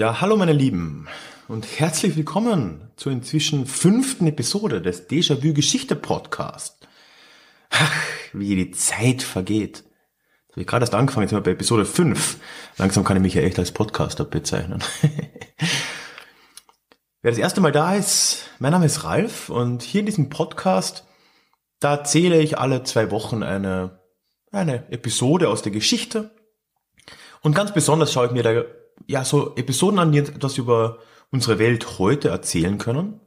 Ja, hallo meine Lieben und herzlich willkommen zur inzwischen fünften Episode des Déjà-vu Geschichte Podcast. Ach, wie die Zeit vergeht. Ich habe gerade erst angefangen, jetzt sind wir bei Episode 5. Langsam kann ich mich ja echt als Podcaster bezeichnen. Wer das erste Mal da ist, mein Name ist Ralf und hier in diesem Podcast, da erzähle ich alle zwei Wochen eine, eine Episode aus der Geschichte. Und ganz besonders schaue ich mir da ja, so Episoden an, die etwas über unsere Welt heute erzählen können,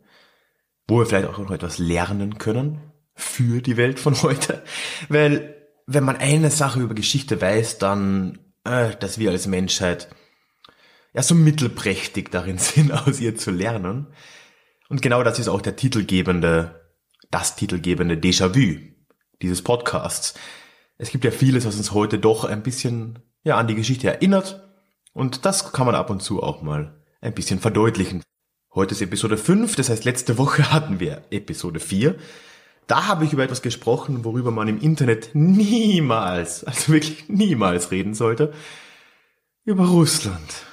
wo wir vielleicht auch noch etwas lernen können für die Welt von heute. Weil wenn man eine Sache über Geschichte weiß, dann, äh, dass wir als Menschheit ja so mittelprächtig darin sind, aus ihr zu lernen. Und genau das ist auch der titelgebende, das titelgebende Déjà-vu dieses Podcasts. Es gibt ja vieles, was uns heute doch ein bisschen ja, an die Geschichte erinnert und das kann man ab und zu auch mal ein bisschen verdeutlichen. Heute ist Episode 5, das heißt letzte Woche hatten wir Episode 4. Da habe ich über etwas gesprochen, worüber man im Internet niemals, also wirklich niemals reden sollte. Über Russland.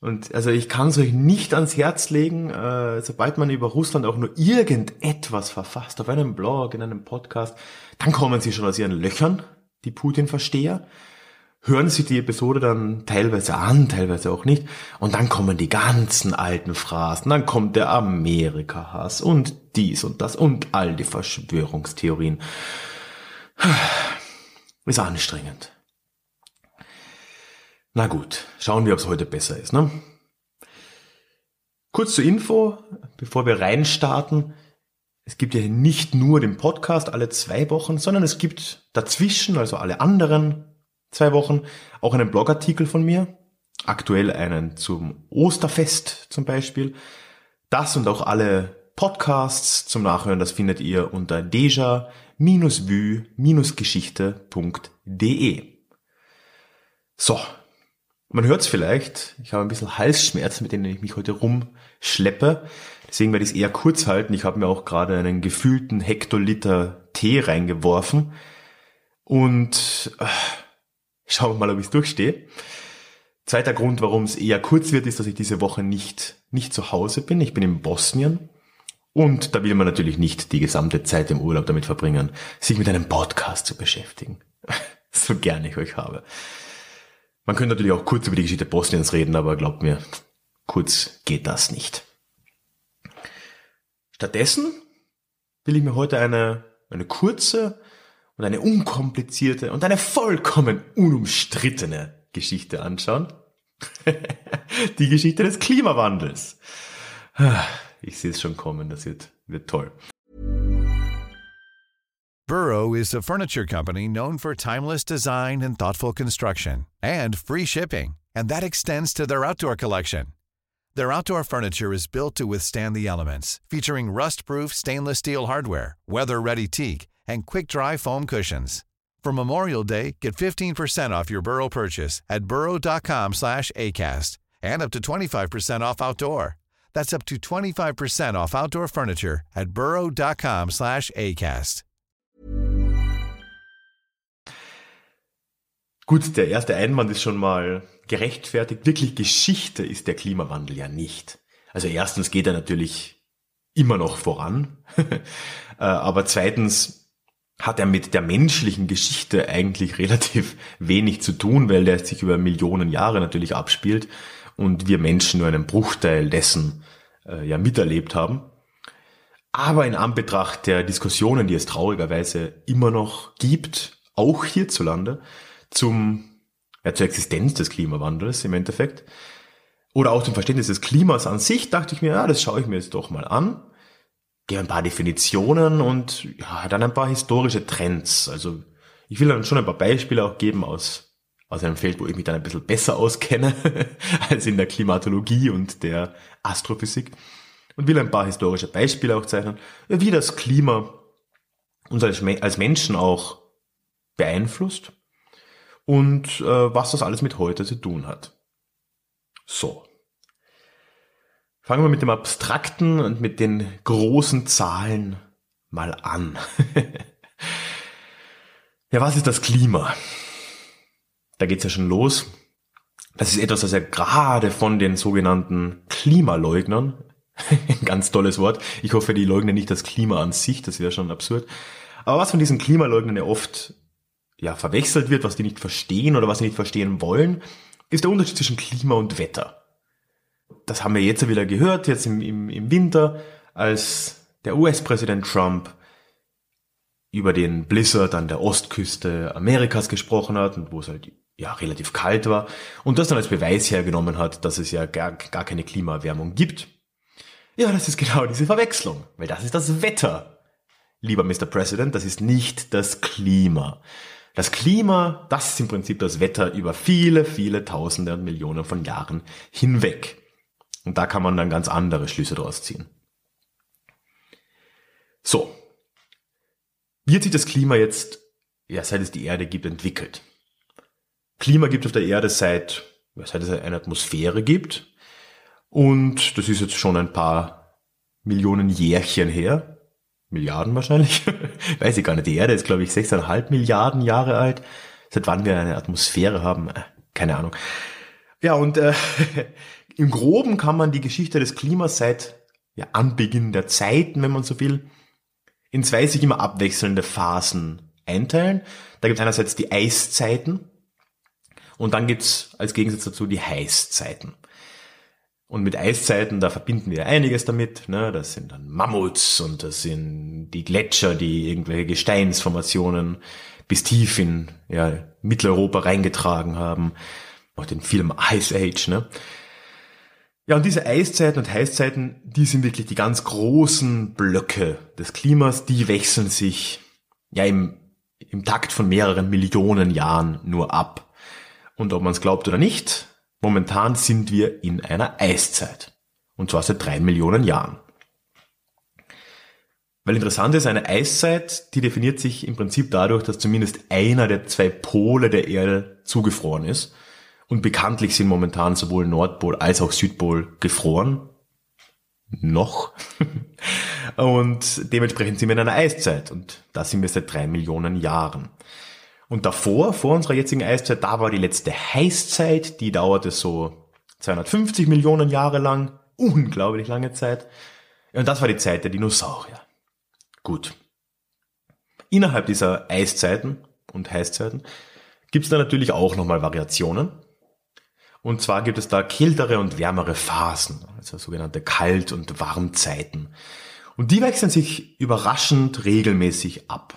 Und also ich kann es euch nicht ans Herz legen, äh, sobald man über Russland auch nur irgendetwas verfasst, auf einem Blog, in einem Podcast, dann kommen sie schon aus ihren Löchern, die Putin-Versteher hören sich die Episode dann teilweise an, teilweise auch nicht. Und dann kommen die ganzen alten Phrasen. Dann kommt der Amerika-Hass und dies und das und all die Verschwörungstheorien. Ist anstrengend. Na gut, schauen wir, ob es heute besser ist. Ne? Kurz zur Info, bevor wir reinstarten. Es gibt ja nicht nur den Podcast alle zwei Wochen, sondern es gibt dazwischen, also alle anderen zwei Wochen, auch einen Blogartikel von mir, aktuell einen zum Osterfest zum Beispiel. Das und auch alle Podcasts zum Nachhören, das findet ihr unter deja-vue-geschichte.de. So, man hört es vielleicht, ich habe ein bisschen Halsschmerzen, mit denen ich mich heute rumschleppe. Deswegen werde ich es eher kurz halten. Ich habe mir auch gerade einen gefühlten Hektoliter Tee reingeworfen. Und äh, Schauen wir mal, ob ich es durchstehe. Zweiter Grund, warum es eher kurz wird, ist, dass ich diese Woche nicht, nicht zu Hause bin. Ich bin in Bosnien. Und da will man natürlich nicht die gesamte Zeit im Urlaub damit verbringen, sich mit einem Podcast zu beschäftigen. so gerne ich euch habe. Man könnte natürlich auch kurz über die Geschichte Bosniens reden, aber glaubt mir, kurz geht das nicht. Stattdessen will ich mir heute eine, eine kurze, und eine unkomplizierte und eine vollkommen unumstrittene Geschichte anschauen. Die Geschichte des Klimawandels. Ich sehe es schon kommen, das wird, wird toll. Burrow is a furniture company known for timeless design and thoughtful construction and free shipping, and that extends to their outdoor collection. Their outdoor furniture is built to withstand the elements, featuring rust-proof stainless steel hardware, weather-ready teak, and quick-dry foam cushions. For Memorial Day, get 15% off your Burrow purchase at burrow.com slash ACAST and up to 25% off outdoor. That's up to 25% off outdoor furniture at burrow.com slash ACAST. Gut, der erste Einwand ist schon mal gerechtfertigt. Wirklich Geschichte ist der Klimawandel ja nicht. Also erstens geht er natürlich immer noch voran. Äh, aber zweitens hat er mit der menschlichen Geschichte eigentlich relativ wenig zu tun, weil der sich über Millionen Jahre natürlich abspielt und wir Menschen nur einen Bruchteil dessen äh, ja miterlebt haben. Aber in Anbetracht der Diskussionen, die es traurigerweise immer noch gibt, auch hierzulande, zum, ja, zur Existenz des Klimawandels im Endeffekt, oder auch zum Verständnis des Klimas an sich, dachte ich mir, ja, das schaue ich mir jetzt doch mal an gebe ein paar Definitionen und ja, dann ein paar historische Trends. Also ich will dann schon ein paar Beispiele auch geben aus, aus einem Feld, wo ich mich dann ein bisschen besser auskenne als in der Klimatologie und der Astrophysik und will ein paar historische Beispiele auch zeichnen, wie das Klima uns als Menschen auch beeinflusst und äh, was das alles mit heute zu tun hat. So. Fangen wir mit dem Abstrakten und mit den großen Zahlen mal an. ja, was ist das Klima? Da geht's ja schon los. Das ist etwas, das ja gerade von den sogenannten Klimaleugnern, ein ganz tolles Wort, ich hoffe, die leugnen nicht das Klima an sich, das wäre schon absurd, aber was von diesen Klimaleugnern ja oft ja, verwechselt wird, was die nicht verstehen oder was sie nicht verstehen wollen, ist der Unterschied zwischen Klima und Wetter. Das haben wir jetzt wieder gehört, jetzt im, im, im Winter, als der US-Präsident Trump über den Blizzard an der Ostküste Amerikas gesprochen hat und wo es halt ja relativ kalt war und das dann als Beweis hergenommen hat, dass es ja gar, gar keine Klimaerwärmung gibt. Ja, das ist genau diese Verwechslung, weil das ist das Wetter. Lieber Mr. President, das ist nicht das Klima. Das Klima, das ist im Prinzip das Wetter über viele, viele Tausende und Millionen von Jahren hinweg. Und da kann man dann ganz andere Schlüsse draus ziehen. So. Wie hat sich das Klima jetzt, ja, seit es die Erde gibt, entwickelt? Klima gibt auf der Erde seit, seit es eine Atmosphäre gibt. Und das ist jetzt schon ein paar Millionen Jährchen her. Milliarden wahrscheinlich. Weiß ich gar nicht. Die Erde ist, glaube ich, 6,5 Milliarden Jahre alt. Seit wann wir eine Atmosphäre haben, äh, keine Ahnung. Ja, und äh, im Groben kann man die Geschichte des Klimas seit ja, Anbeginn der Zeiten, wenn man so will, in zwei sich immer abwechselnde Phasen einteilen. Da gibt es einerseits die Eiszeiten und dann gibt's als Gegensatz dazu die Heißzeiten. Und mit Eiszeiten, da verbinden wir einiges damit. Ne? Das sind dann Mammuts und das sind die Gletscher, die irgendwelche Gesteinsformationen bis tief in ja, Mitteleuropa reingetragen haben. Auch den Film Ice Age. Ne? Ja, und diese Eiszeiten und Heißzeiten, die sind wirklich die ganz großen Blöcke des Klimas, die wechseln sich ja im, im Takt von mehreren Millionen Jahren nur ab. Und ob man es glaubt oder nicht, Momentan sind wir in einer Eiszeit. Und zwar seit drei Millionen Jahren. Weil interessant ist, eine Eiszeit, die definiert sich im Prinzip dadurch, dass zumindest einer der zwei Pole der Erde zugefroren ist. Und bekanntlich sind momentan sowohl Nordpol als auch Südpol gefroren. Noch. und dementsprechend sind wir in einer Eiszeit. Und da sind wir seit drei Millionen Jahren. Und davor, vor unserer jetzigen Eiszeit, da war die letzte Heißzeit, die dauerte so 250 Millionen Jahre lang, unglaublich lange Zeit. Und das war die Zeit der Dinosaurier. Gut. Innerhalb dieser Eiszeiten und Heißzeiten gibt es da natürlich auch nochmal Variationen. Und zwar gibt es da kältere und wärmere Phasen, also sogenannte Kalt- und Warmzeiten. Und die wechseln sich überraschend regelmäßig ab.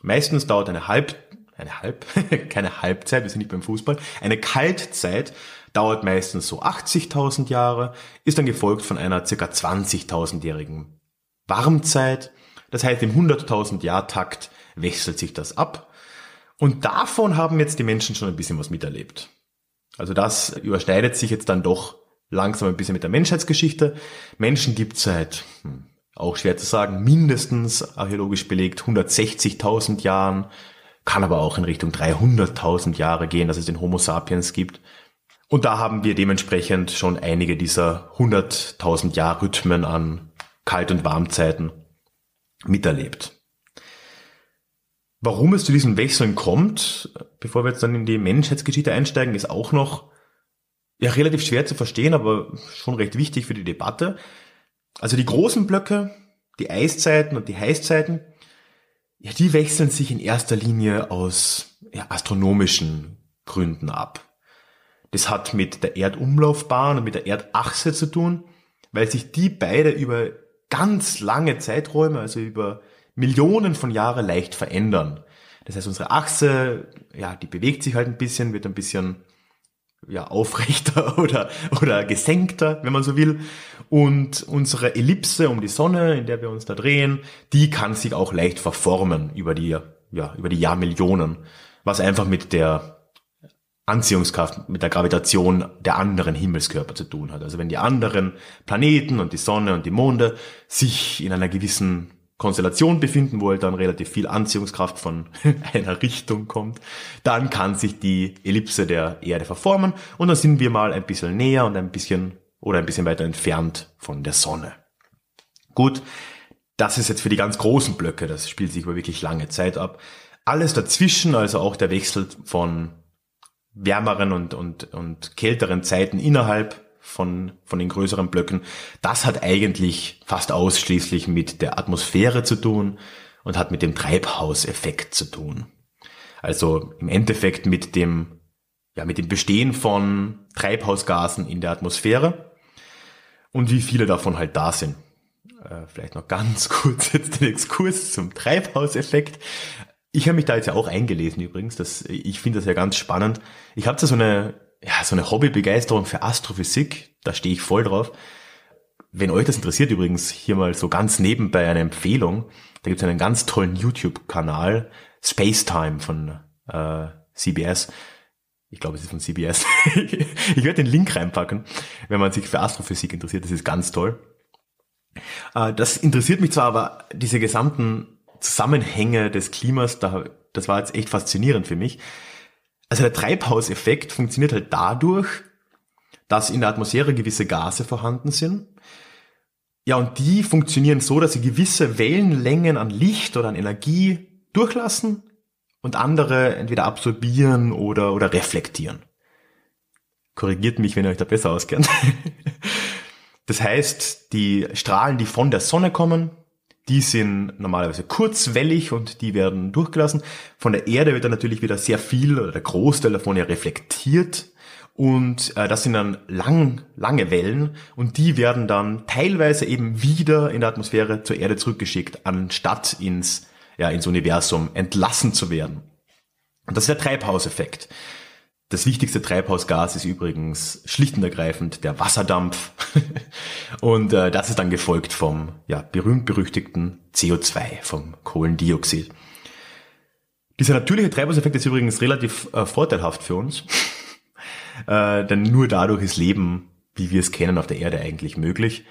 Meistens dauert eine Halb eine Halb, keine Halbzeit, wir sind nicht beim Fußball, eine Kaltzeit dauert meistens so 80.000 Jahre, ist dann gefolgt von einer circa 20.000-jährigen Warmzeit. Das heißt, im 100.000 Jahr Takt wechselt sich das ab. Und davon haben jetzt die Menschen schon ein bisschen was miterlebt. Also das überschneidet sich jetzt dann doch langsam ein bisschen mit der Menschheitsgeschichte. Menschen gibt seit, hm, auch schwer zu sagen, mindestens archäologisch belegt 160.000 Jahren kann aber auch in Richtung 300.000 Jahre gehen, dass es den Homo sapiens gibt. Und da haben wir dementsprechend schon einige dieser 100.000 Jahr Rhythmen an Kalt- und Warmzeiten miterlebt. Warum es zu diesen Wechseln kommt, bevor wir jetzt dann in die Menschheitsgeschichte einsteigen, ist auch noch ja, relativ schwer zu verstehen, aber schon recht wichtig für die Debatte. Also die großen Blöcke, die Eiszeiten und die Heißzeiten, ja, die wechseln sich in erster Linie aus ja, astronomischen Gründen ab. Das hat mit der Erdumlaufbahn und mit der Erdachse zu tun, weil sich die beide über ganz lange Zeiträume, also über Millionen von Jahren leicht verändern. Das heißt, unsere Achse, ja, die bewegt sich halt ein bisschen, wird ein bisschen ja, aufrechter oder, oder gesenkter, wenn man so will. Und unsere Ellipse um die Sonne, in der wir uns da drehen, die kann sich auch leicht verformen über die, ja, über die Jahrmillionen, was einfach mit der Anziehungskraft, mit der Gravitation der anderen Himmelskörper zu tun hat. Also wenn die anderen Planeten und die Sonne und die Monde sich in einer gewissen Konstellation befinden, wo halt dann relativ viel Anziehungskraft von einer Richtung kommt, dann kann sich die Ellipse der Erde verformen und dann sind wir mal ein bisschen näher und ein bisschen oder ein bisschen weiter entfernt von der Sonne. Gut, das ist jetzt für die ganz großen Blöcke, das spielt sich über wirklich lange Zeit ab. Alles dazwischen, also auch der Wechsel von wärmeren und, und, und kälteren Zeiten innerhalb von, von den größeren Blöcken, das hat eigentlich fast ausschließlich mit der Atmosphäre zu tun und hat mit dem Treibhauseffekt zu tun. Also im Endeffekt mit dem, ja, mit dem Bestehen von Treibhausgasen in der Atmosphäre und wie viele davon halt da sind. Äh, vielleicht noch ganz kurz jetzt den Exkurs zum Treibhauseffekt. Ich habe mich da jetzt ja auch eingelesen übrigens. Das, ich finde das ja ganz spannend. Ich habe da so eine, ja, so eine Hobbybegeisterung für Astrophysik. Da stehe ich voll drauf. Wenn euch das interessiert übrigens, hier mal so ganz nebenbei eine Empfehlung. Da gibt es einen ganz tollen YouTube-Kanal, Spacetime von äh, CBS. Ich glaube, es ist von CBS. ich werde den Link reinpacken, wenn man sich für Astrophysik interessiert. Das ist ganz toll. Äh, das interessiert mich zwar, aber diese gesamten Zusammenhänge des Klimas, da, das war jetzt echt faszinierend für mich. Also der Treibhauseffekt funktioniert halt dadurch, dass in der Atmosphäre gewisse Gase vorhanden sind. Ja, und die funktionieren so, dass sie gewisse Wellenlängen an Licht oder an Energie durchlassen und andere entweder absorbieren oder, oder reflektieren. Korrigiert mich, wenn ihr euch da besser auskennt. Das heißt, die Strahlen, die von der Sonne kommen, die sind normalerweise kurzwellig und die werden durchgelassen. Von der Erde wird dann natürlich wieder sehr viel oder der Großteil davon ja reflektiert. Und äh, das sind dann lang, lange Wellen und die werden dann teilweise eben wieder in der Atmosphäre zur Erde zurückgeschickt, anstatt ins, ja, ins Universum entlassen zu werden. Und das ist der Treibhauseffekt. Das wichtigste Treibhausgas ist übrigens schlicht und ergreifend der Wasserdampf. und äh, das ist dann gefolgt vom ja, berühmt-berüchtigten CO2, vom Kohlendioxid. Dieser natürliche Treibhauseffekt ist übrigens relativ äh, vorteilhaft für uns. äh, denn nur dadurch ist Leben, wie wir es kennen, auf der Erde eigentlich möglich.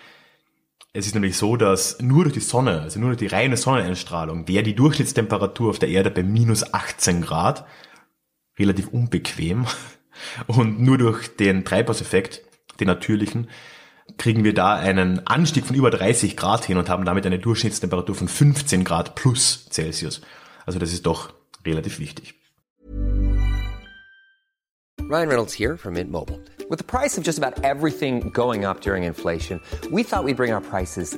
Es ist nämlich so, dass nur durch die Sonne, also nur durch die reine Sonneneinstrahlung, wäre die Durchschnittstemperatur auf der Erde bei minus 18 Grad relativ unbequem. Und nur durch den Treibhauseffekt, den natürlichen, kriegen wir da einen Anstieg von über 30 Grad hin und haben damit eine Durchschnittstemperatur von 15 Grad plus Celsius. Also das ist doch relativ wichtig. Ryan Reynolds here from Mint Mobile. With the price of just about everything going up during inflation, we thought we'd bring our prices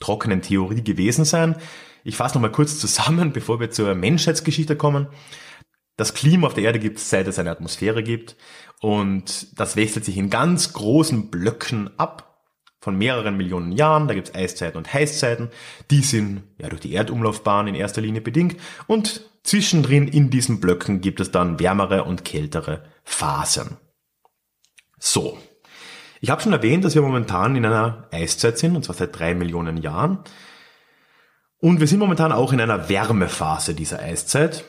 trockenen Theorie gewesen sein. Ich fasse nochmal kurz zusammen, bevor wir zur Menschheitsgeschichte kommen. Das Klima auf der Erde gibt es, seit es eine Atmosphäre gibt. Und das wechselt sich in ganz großen Blöcken ab von mehreren Millionen Jahren. Da gibt es Eiszeiten und Heißzeiten. Die sind ja durch die Erdumlaufbahn in erster Linie bedingt. Und zwischendrin in diesen Blöcken gibt es dann wärmere und kältere Phasen. So. Ich habe schon erwähnt, dass wir momentan in einer Eiszeit sind, und zwar seit drei Millionen Jahren. Und wir sind momentan auch in einer Wärmephase dieser Eiszeit.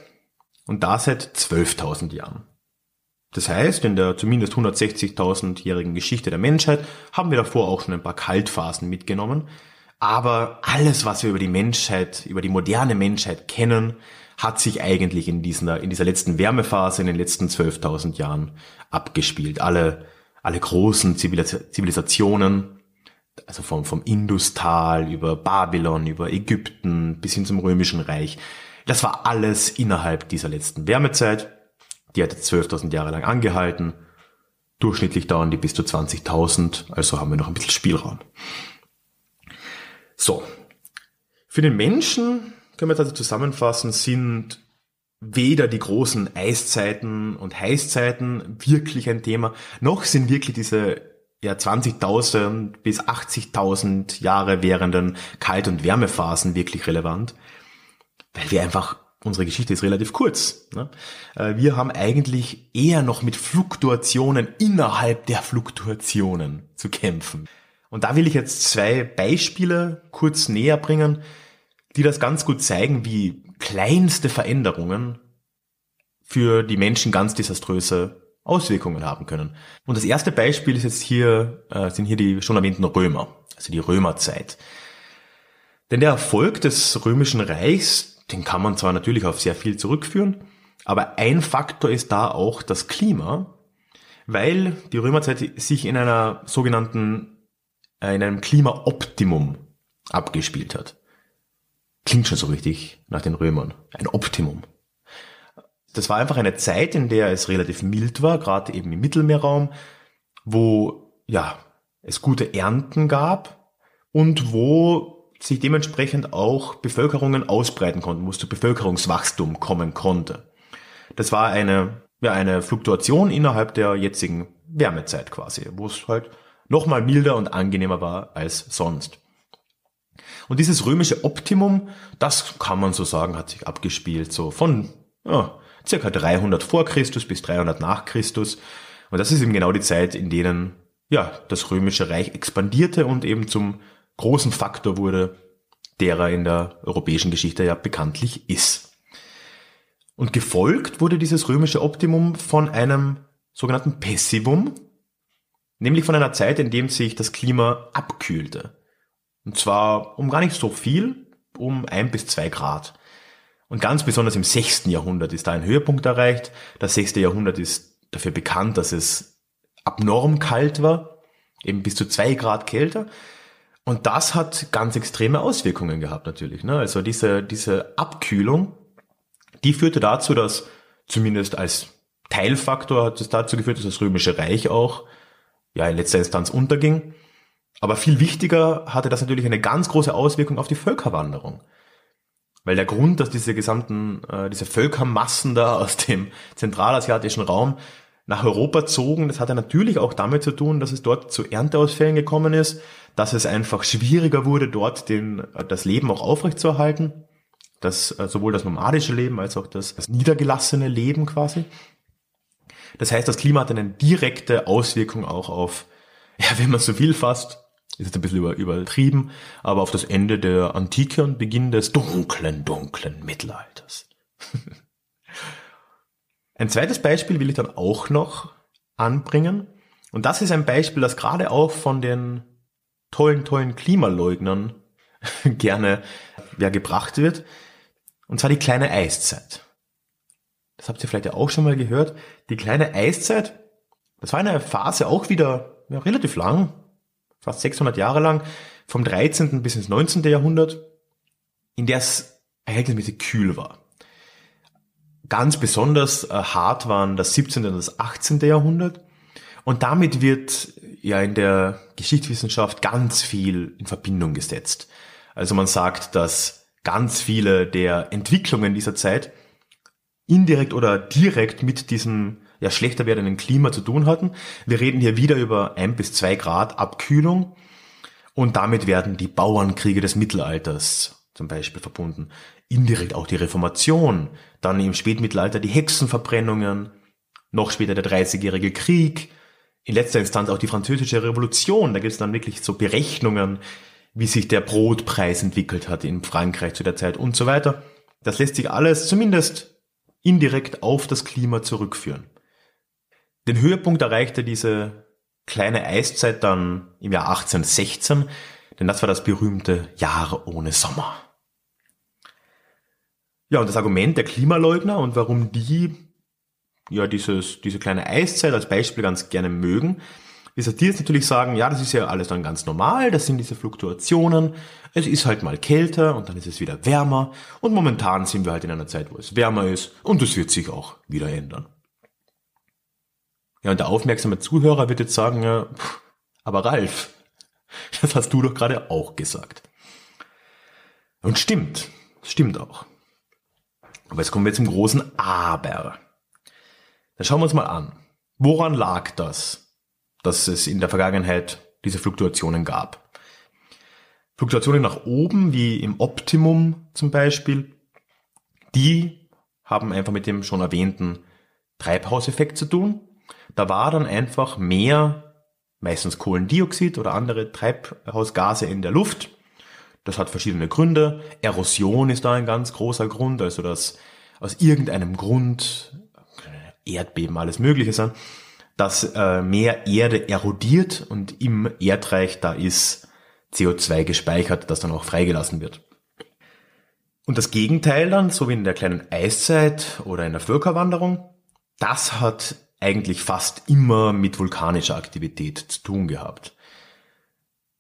Und da seit 12.000 Jahren. Das heißt, in der zumindest 160.000-jährigen Geschichte der Menschheit haben wir davor auch schon ein paar Kaltphasen mitgenommen. Aber alles, was wir über die Menschheit, über die moderne Menschheit kennen, hat sich eigentlich in dieser, in dieser letzten Wärmephase in den letzten 12.000 Jahren abgespielt. Alle, alle großen Zivilisationen, also vom, vom Industal über Babylon, über Ägypten bis hin zum Römischen Reich. Das war alles innerhalb dieser letzten Wärmezeit. Die hat jetzt 12.000 Jahre lang angehalten. Durchschnittlich dauern die bis zu 20.000, also haben wir noch ein bisschen Spielraum. So. Für den Menschen, können wir jetzt also zusammenfassen, sind weder die großen Eiszeiten und Heißzeiten wirklich ein Thema, noch sind wirklich diese ja 20.000 bis 80.000 Jahre währenden Kalt- und Wärmephasen wirklich relevant, weil wir einfach unsere Geschichte ist relativ kurz. Ne? Äh, wir haben eigentlich eher noch mit Fluktuationen innerhalb der Fluktuationen zu kämpfen. Und da will ich jetzt zwei Beispiele kurz näher bringen, die das ganz gut zeigen, wie kleinste Veränderungen für die Menschen ganz desaströse Auswirkungen haben können. Und das erste Beispiel ist jetzt hier, äh, sind hier die schon erwähnten Römer, also die Römerzeit. Denn der Erfolg des römischen Reichs, den kann man zwar natürlich auf sehr viel zurückführen, aber ein Faktor ist da auch das Klima, weil die Römerzeit sich in einer sogenannten, äh, in einem Klimaoptimum abgespielt hat. Klingt schon so richtig nach den Römern. Ein Optimum. Das war einfach eine Zeit, in der es relativ mild war, gerade eben im Mittelmeerraum, wo ja es gute Ernten gab und wo sich dementsprechend auch Bevölkerungen ausbreiten konnten, wo es zu Bevölkerungswachstum kommen konnte. Das war eine ja eine Fluktuation innerhalb der jetzigen Wärmezeit quasi, wo es halt nochmal milder und angenehmer war als sonst. Und dieses römische Optimum, das kann man so sagen, hat sich abgespielt so von ja, circa 300 vor Christus bis 300 nach Christus. Und das ist eben genau die Zeit, in denen ja, das römische Reich expandierte und eben zum großen Faktor wurde, derer in der europäischen Geschichte ja bekanntlich ist. Und gefolgt wurde dieses römische Optimum von einem sogenannten Pessivum, nämlich von einer Zeit, in dem sich das Klima abkühlte. Und zwar um gar nicht so viel, um ein bis zwei Grad. Und ganz besonders im 6. Jahrhundert ist da ein Höhepunkt erreicht. Das 6. Jahrhundert ist dafür bekannt, dass es abnorm kalt war, eben bis zu zwei Grad kälter. Und das hat ganz extreme Auswirkungen gehabt natürlich. Ne? Also diese, diese Abkühlung, die führte dazu, dass zumindest als Teilfaktor hat es dazu geführt, dass das Römische Reich auch ja in letzter Instanz unterging. Aber viel wichtiger hatte das natürlich eine ganz große Auswirkung auf die Völkerwanderung. Weil der Grund, dass diese gesamten, äh, diese Völkermassen da aus dem zentralasiatischen Raum nach Europa zogen, das hatte natürlich auch damit zu tun, dass es dort zu Ernteausfällen gekommen ist, dass es einfach schwieriger wurde, dort den, äh, das Leben auch aufrechtzuerhalten. Das, äh, sowohl das nomadische Leben als auch das, das niedergelassene Leben quasi. Das heißt, das Klima hat eine direkte Auswirkung auch auf, ja, wenn man so will fast, ist jetzt ein bisschen über, übertrieben, aber auf das Ende der Antike und Beginn des dunklen, dunklen Mittelalters. ein zweites Beispiel will ich dann auch noch anbringen. Und das ist ein Beispiel, das gerade auch von den tollen, tollen Klimaleugnern gerne ja, gebracht wird. Und zwar die kleine Eiszeit. Das habt ihr vielleicht ja auch schon mal gehört. Die kleine Eiszeit, das war eine Phase auch wieder ja, relativ lang, fast 600 Jahre lang, vom 13. bis ins 19. Jahrhundert, in der es verhältnismäßig kühl war. Ganz besonders äh, hart waren das 17. und das 18. Jahrhundert. Und damit wird ja in der Geschichtswissenschaft ganz viel in Verbindung gesetzt. Also man sagt, dass ganz viele der Entwicklungen dieser Zeit indirekt oder direkt mit diesem ja schlechter werdenden Klima zu tun hatten. Wir reden hier wieder über ein bis zwei Grad Abkühlung und damit werden die Bauernkriege des Mittelalters zum Beispiel verbunden. Indirekt auch die Reformation, dann im Spätmittelalter die Hexenverbrennungen, noch später der Dreißigjährige Krieg, in letzter Instanz auch die Französische Revolution. Da gibt es dann wirklich so Berechnungen, wie sich der Brotpreis entwickelt hat in Frankreich zu der Zeit und so weiter. Das lässt sich alles zumindest indirekt auf das Klima zurückführen. Den Höhepunkt erreichte diese kleine Eiszeit dann im Jahr 1816, denn das war das berühmte Jahr ohne Sommer. Ja, und das Argument der Klimaleugner und warum die ja dieses, diese kleine Eiszeit als Beispiel ganz gerne mögen, ist, dass die jetzt natürlich sagen, ja, das ist ja alles dann ganz normal, das sind diese Fluktuationen, es ist halt mal kälter und dann ist es wieder wärmer und momentan sind wir halt in einer Zeit, wo es wärmer ist und das wird sich auch wieder ändern. Ja, und der aufmerksame Zuhörer wird jetzt sagen, ja, aber Ralf, das hast du doch gerade auch gesagt. Und stimmt, stimmt auch. Aber jetzt kommen wir zum großen Aber. Dann schauen wir uns mal an. Woran lag das, dass es in der Vergangenheit diese Fluktuationen gab? Fluktuationen nach oben, wie im Optimum zum Beispiel, die haben einfach mit dem schon erwähnten Treibhauseffekt zu tun. Da war dann einfach mehr, meistens Kohlendioxid oder andere Treibhausgase in der Luft. Das hat verschiedene Gründe. Erosion ist da ein ganz großer Grund, also dass aus irgendeinem Grund Erdbeben, alles Mögliche sein, dass äh, mehr Erde erodiert und im Erdreich da ist CO2 gespeichert, das dann auch freigelassen wird. Und das Gegenteil dann, so wie in der kleinen Eiszeit oder in der Völkerwanderung, das hat eigentlich fast immer mit vulkanischer Aktivität zu tun gehabt.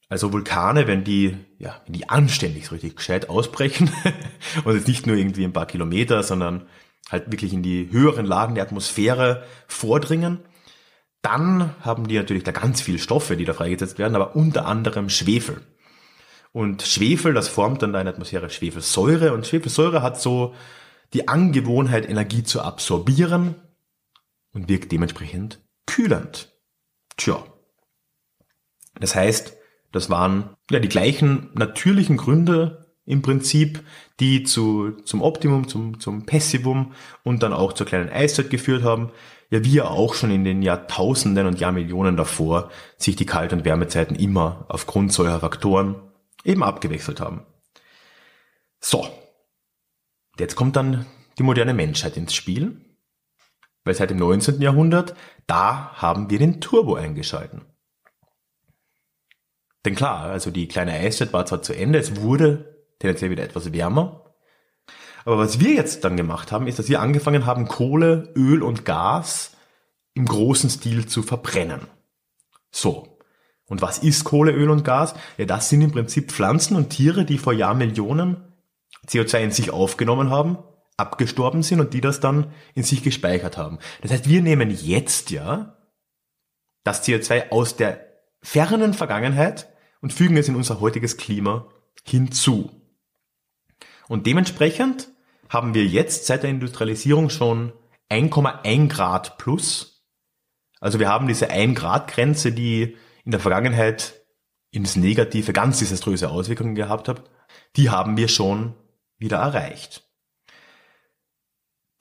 Also Vulkane, wenn die, ja, wenn die anständig so richtig gescheit ausbrechen und jetzt nicht nur irgendwie ein paar Kilometer, sondern halt wirklich in die höheren Lagen der Atmosphäre vordringen, dann haben die natürlich da ganz viel Stoffe, die da freigesetzt werden, aber unter anderem Schwefel. Und Schwefel, das formt dann da in der Atmosphäre Schwefelsäure und Schwefelsäure hat so die Angewohnheit, Energie zu absorbieren und wirkt dementsprechend kühlend. Tja. Das heißt, das waren ja die gleichen natürlichen Gründe im Prinzip, die zu, zum Optimum, zum, zum Pessivum und dann auch zur kleinen Eiszeit geführt haben. Ja, wie ja auch schon in den Jahrtausenden und Jahrmillionen davor sich die Kalt- und Wärmezeiten immer aufgrund solcher Faktoren eben abgewechselt haben. So. Jetzt kommt dann die moderne Menschheit ins Spiel. Weil seit dem 19. Jahrhundert, da haben wir den Turbo eingeschalten. Denn klar, also die kleine Eiszeit war zwar zu Ende, es wurde tendenziell wieder etwas wärmer. Aber was wir jetzt dann gemacht haben, ist, dass wir angefangen haben, Kohle, Öl und Gas im großen Stil zu verbrennen. So. Und was ist Kohle, Öl und Gas? Ja, das sind im Prinzip Pflanzen und Tiere, die vor Jahrmillionen CO2 in sich aufgenommen haben, abgestorben sind und die das dann in sich gespeichert haben. Das heißt, wir nehmen jetzt ja das CO2 aus der fernen Vergangenheit und fügen es in unser heutiges Klima hinzu. Und dementsprechend haben wir jetzt seit der Industrialisierung schon 1,1 Grad plus. Also wir haben diese 1 Grad Grenze, die in der Vergangenheit ins Negative ganz desaströse Auswirkungen gehabt hat, die haben wir schon wieder erreicht.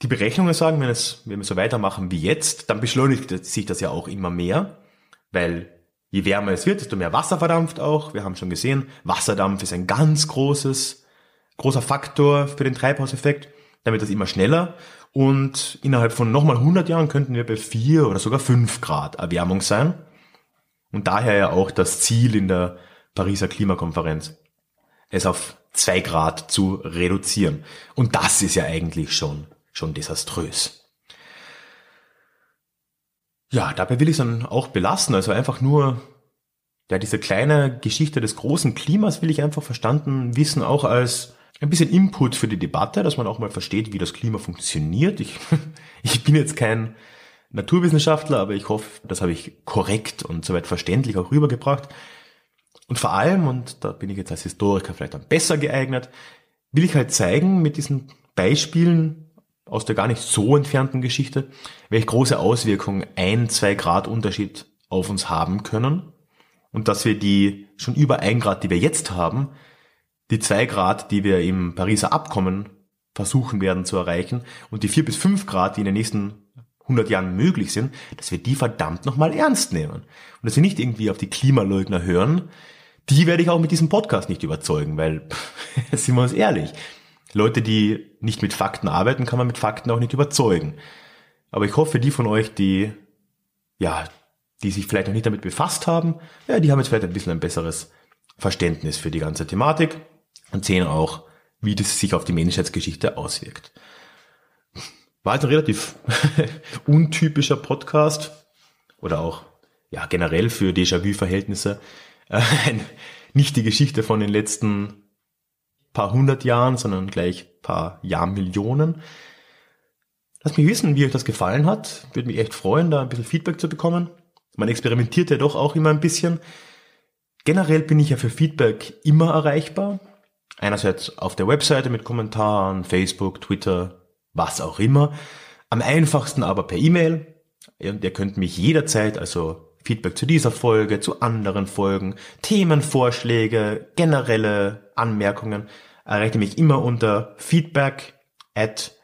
Die Berechnungen sagen, wenn, es, wenn wir so weitermachen wie jetzt, dann beschleunigt sich das ja auch immer mehr, weil je wärmer es wird, desto mehr Wasser verdampft auch. Wir haben schon gesehen, Wasserdampf ist ein ganz großes, großer Faktor für den Treibhauseffekt. Dann wird das immer schneller und innerhalb von nochmal 100 Jahren könnten wir bei 4 oder sogar 5 Grad Erwärmung sein. Und daher ja auch das Ziel in der Pariser Klimakonferenz, es auf 2 Grad zu reduzieren. Und das ist ja eigentlich schon schon desaströs. Ja, dabei will ich es dann auch belassen. Also einfach nur, ja, diese kleine Geschichte des großen Klimas will ich einfach verstanden wissen, auch als ein bisschen Input für die Debatte, dass man auch mal versteht, wie das Klima funktioniert. Ich, ich bin jetzt kein Naturwissenschaftler, aber ich hoffe, das habe ich korrekt und soweit verständlich auch rübergebracht. Und vor allem, und da bin ich jetzt als Historiker vielleicht dann besser geeignet, will ich halt zeigen mit diesen Beispielen, aus der gar nicht so entfernten Geschichte, welche große Auswirkungen ein, zwei Grad Unterschied auf uns haben können und dass wir die schon über ein Grad, die wir jetzt haben, die zwei Grad, die wir im Pariser Abkommen versuchen werden zu erreichen und die vier bis fünf Grad, die in den nächsten 100 Jahren möglich sind, dass wir die verdammt nochmal ernst nehmen. Und dass wir nicht irgendwie auf die Klimaleugner hören, die werde ich auch mit diesem Podcast nicht überzeugen, weil, sind wir uns ehrlich, Leute, die nicht mit Fakten arbeiten, kann man mit Fakten auch nicht überzeugen. Aber ich hoffe, die von euch, die, ja, die sich vielleicht noch nicht damit befasst haben, ja, die haben jetzt vielleicht ein bisschen ein besseres Verständnis für die ganze Thematik und sehen auch, wie das sich auf die Menschheitsgeschichte auswirkt. War halt ein relativ untypischer Podcast oder auch ja generell für Déjà-vu-Verhältnisse äh, nicht die Geschichte von den letzten paar hundert Jahren, sondern gleich paar Jahrmillionen. Lasst mich wissen, wie euch das gefallen hat. Würde mich echt freuen, da ein bisschen Feedback zu bekommen. Man experimentiert ja doch auch immer ein bisschen. Generell bin ich ja für Feedback immer erreichbar. Einerseits auf der Webseite mit Kommentaren, Facebook, Twitter, was auch immer. Am einfachsten aber per E-Mail. Und ihr könnt mich jederzeit, also Feedback zu dieser Folge, zu anderen Folgen, Themenvorschläge, generelle Anmerkungen, erreicht ihr mich immer unter feedback at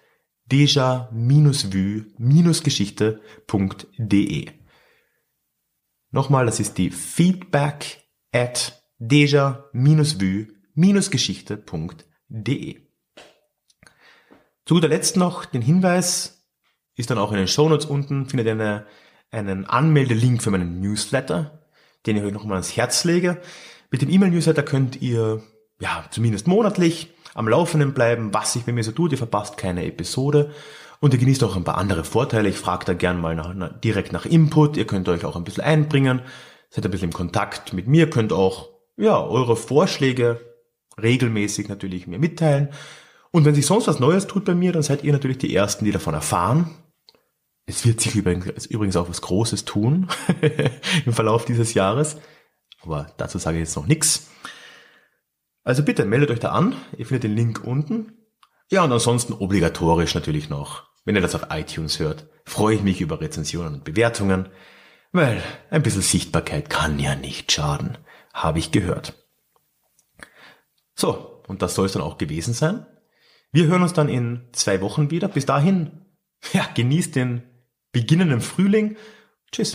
deja-vue-geschichte.de. Nochmal, das ist die feedback at deja-vue-geschichte.de. Zu guter Letzt noch den Hinweis, ist dann auch in den Shownotes unten, findet ihr eine, einen Anmeldelink für meinen Newsletter, den ich euch nochmal ans Herz lege. Mit dem E-Mail-Newsletter könnt ihr, ja, zumindest monatlich am Laufenden bleiben, was sich bei mir so tut. Ihr verpasst keine Episode. Und ihr genießt auch ein paar andere Vorteile. Ich frage da gern mal nach, na, direkt nach Input. Ihr könnt euch auch ein bisschen einbringen. Seid ein bisschen im Kontakt mit mir. Könnt auch, ja, eure Vorschläge regelmäßig natürlich mir mitteilen. Und wenn sich sonst was Neues tut bei mir, dann seid ihr natürlich die Ersten, die davon erfahren. Es wird sich übrigens auch was Großes tun im Verlauf dieses Jahres. Aber dazu sage ich jetzt noch nichts. Also bitte meldet euch da an. Ihr findet den Link unten. Ja, und ansonsten obligatorisch natürlich noch. Wenn ihr das auf iTunes hört, freue ich mich über Rezensionen und Bewertungen, weil ein bisschen Sichtbarkeit kann ja nicht schaden, habe ich gehört. So, und das soll es dann auch gewesen sein. Wir hören uns dann in zwei Wochen wieder. Bis dahin, ja, genießt den beginnenden Frühling. Tschüss.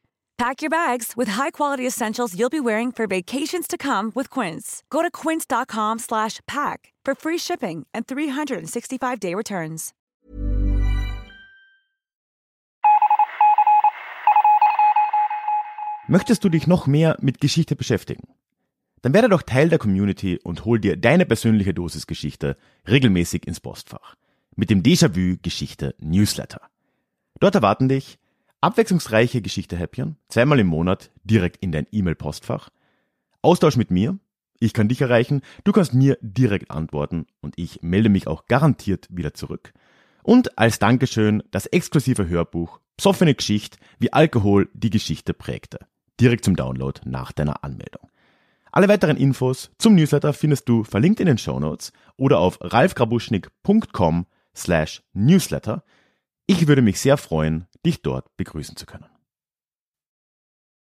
Pack your bags with high-quality essentials you'll be wearing for vacations to come with Quince. Go to quince.com/pack for free shipping and 365-day returns. Möchtest du dich noch mehr mit Geschichte beschäftigen? Dann werde doch Teil der Community und hol dir deine persönliche Dosis Geschichte regelmäßig ins Postfach mit dem Déjà-vu Geschichte Newsletter. Dort erwarten dich abwechslungsreiche Geschichte-Häppchen, zweimal im Monat direkt in dein E-Mail-Postfach, Austausch mit mir, ich kann dich erreichen, du kannst mir direkt antworten und ich melde mich auch garantiert wieder zurück. Und als Dankeschön das exklusive Hörbuch Psoffene Geschichte, wie Alkohol die Geschichte prägte. Direkt zum Download nach deiner Anmeldung. Alle weiteren Infos zum Newsletter findest du verlinkt in den Show Notes oder auf ralfgrabuschnick.com slash newsletter. Ich würde mich sehr freuen, dich dort begrüßen zu können.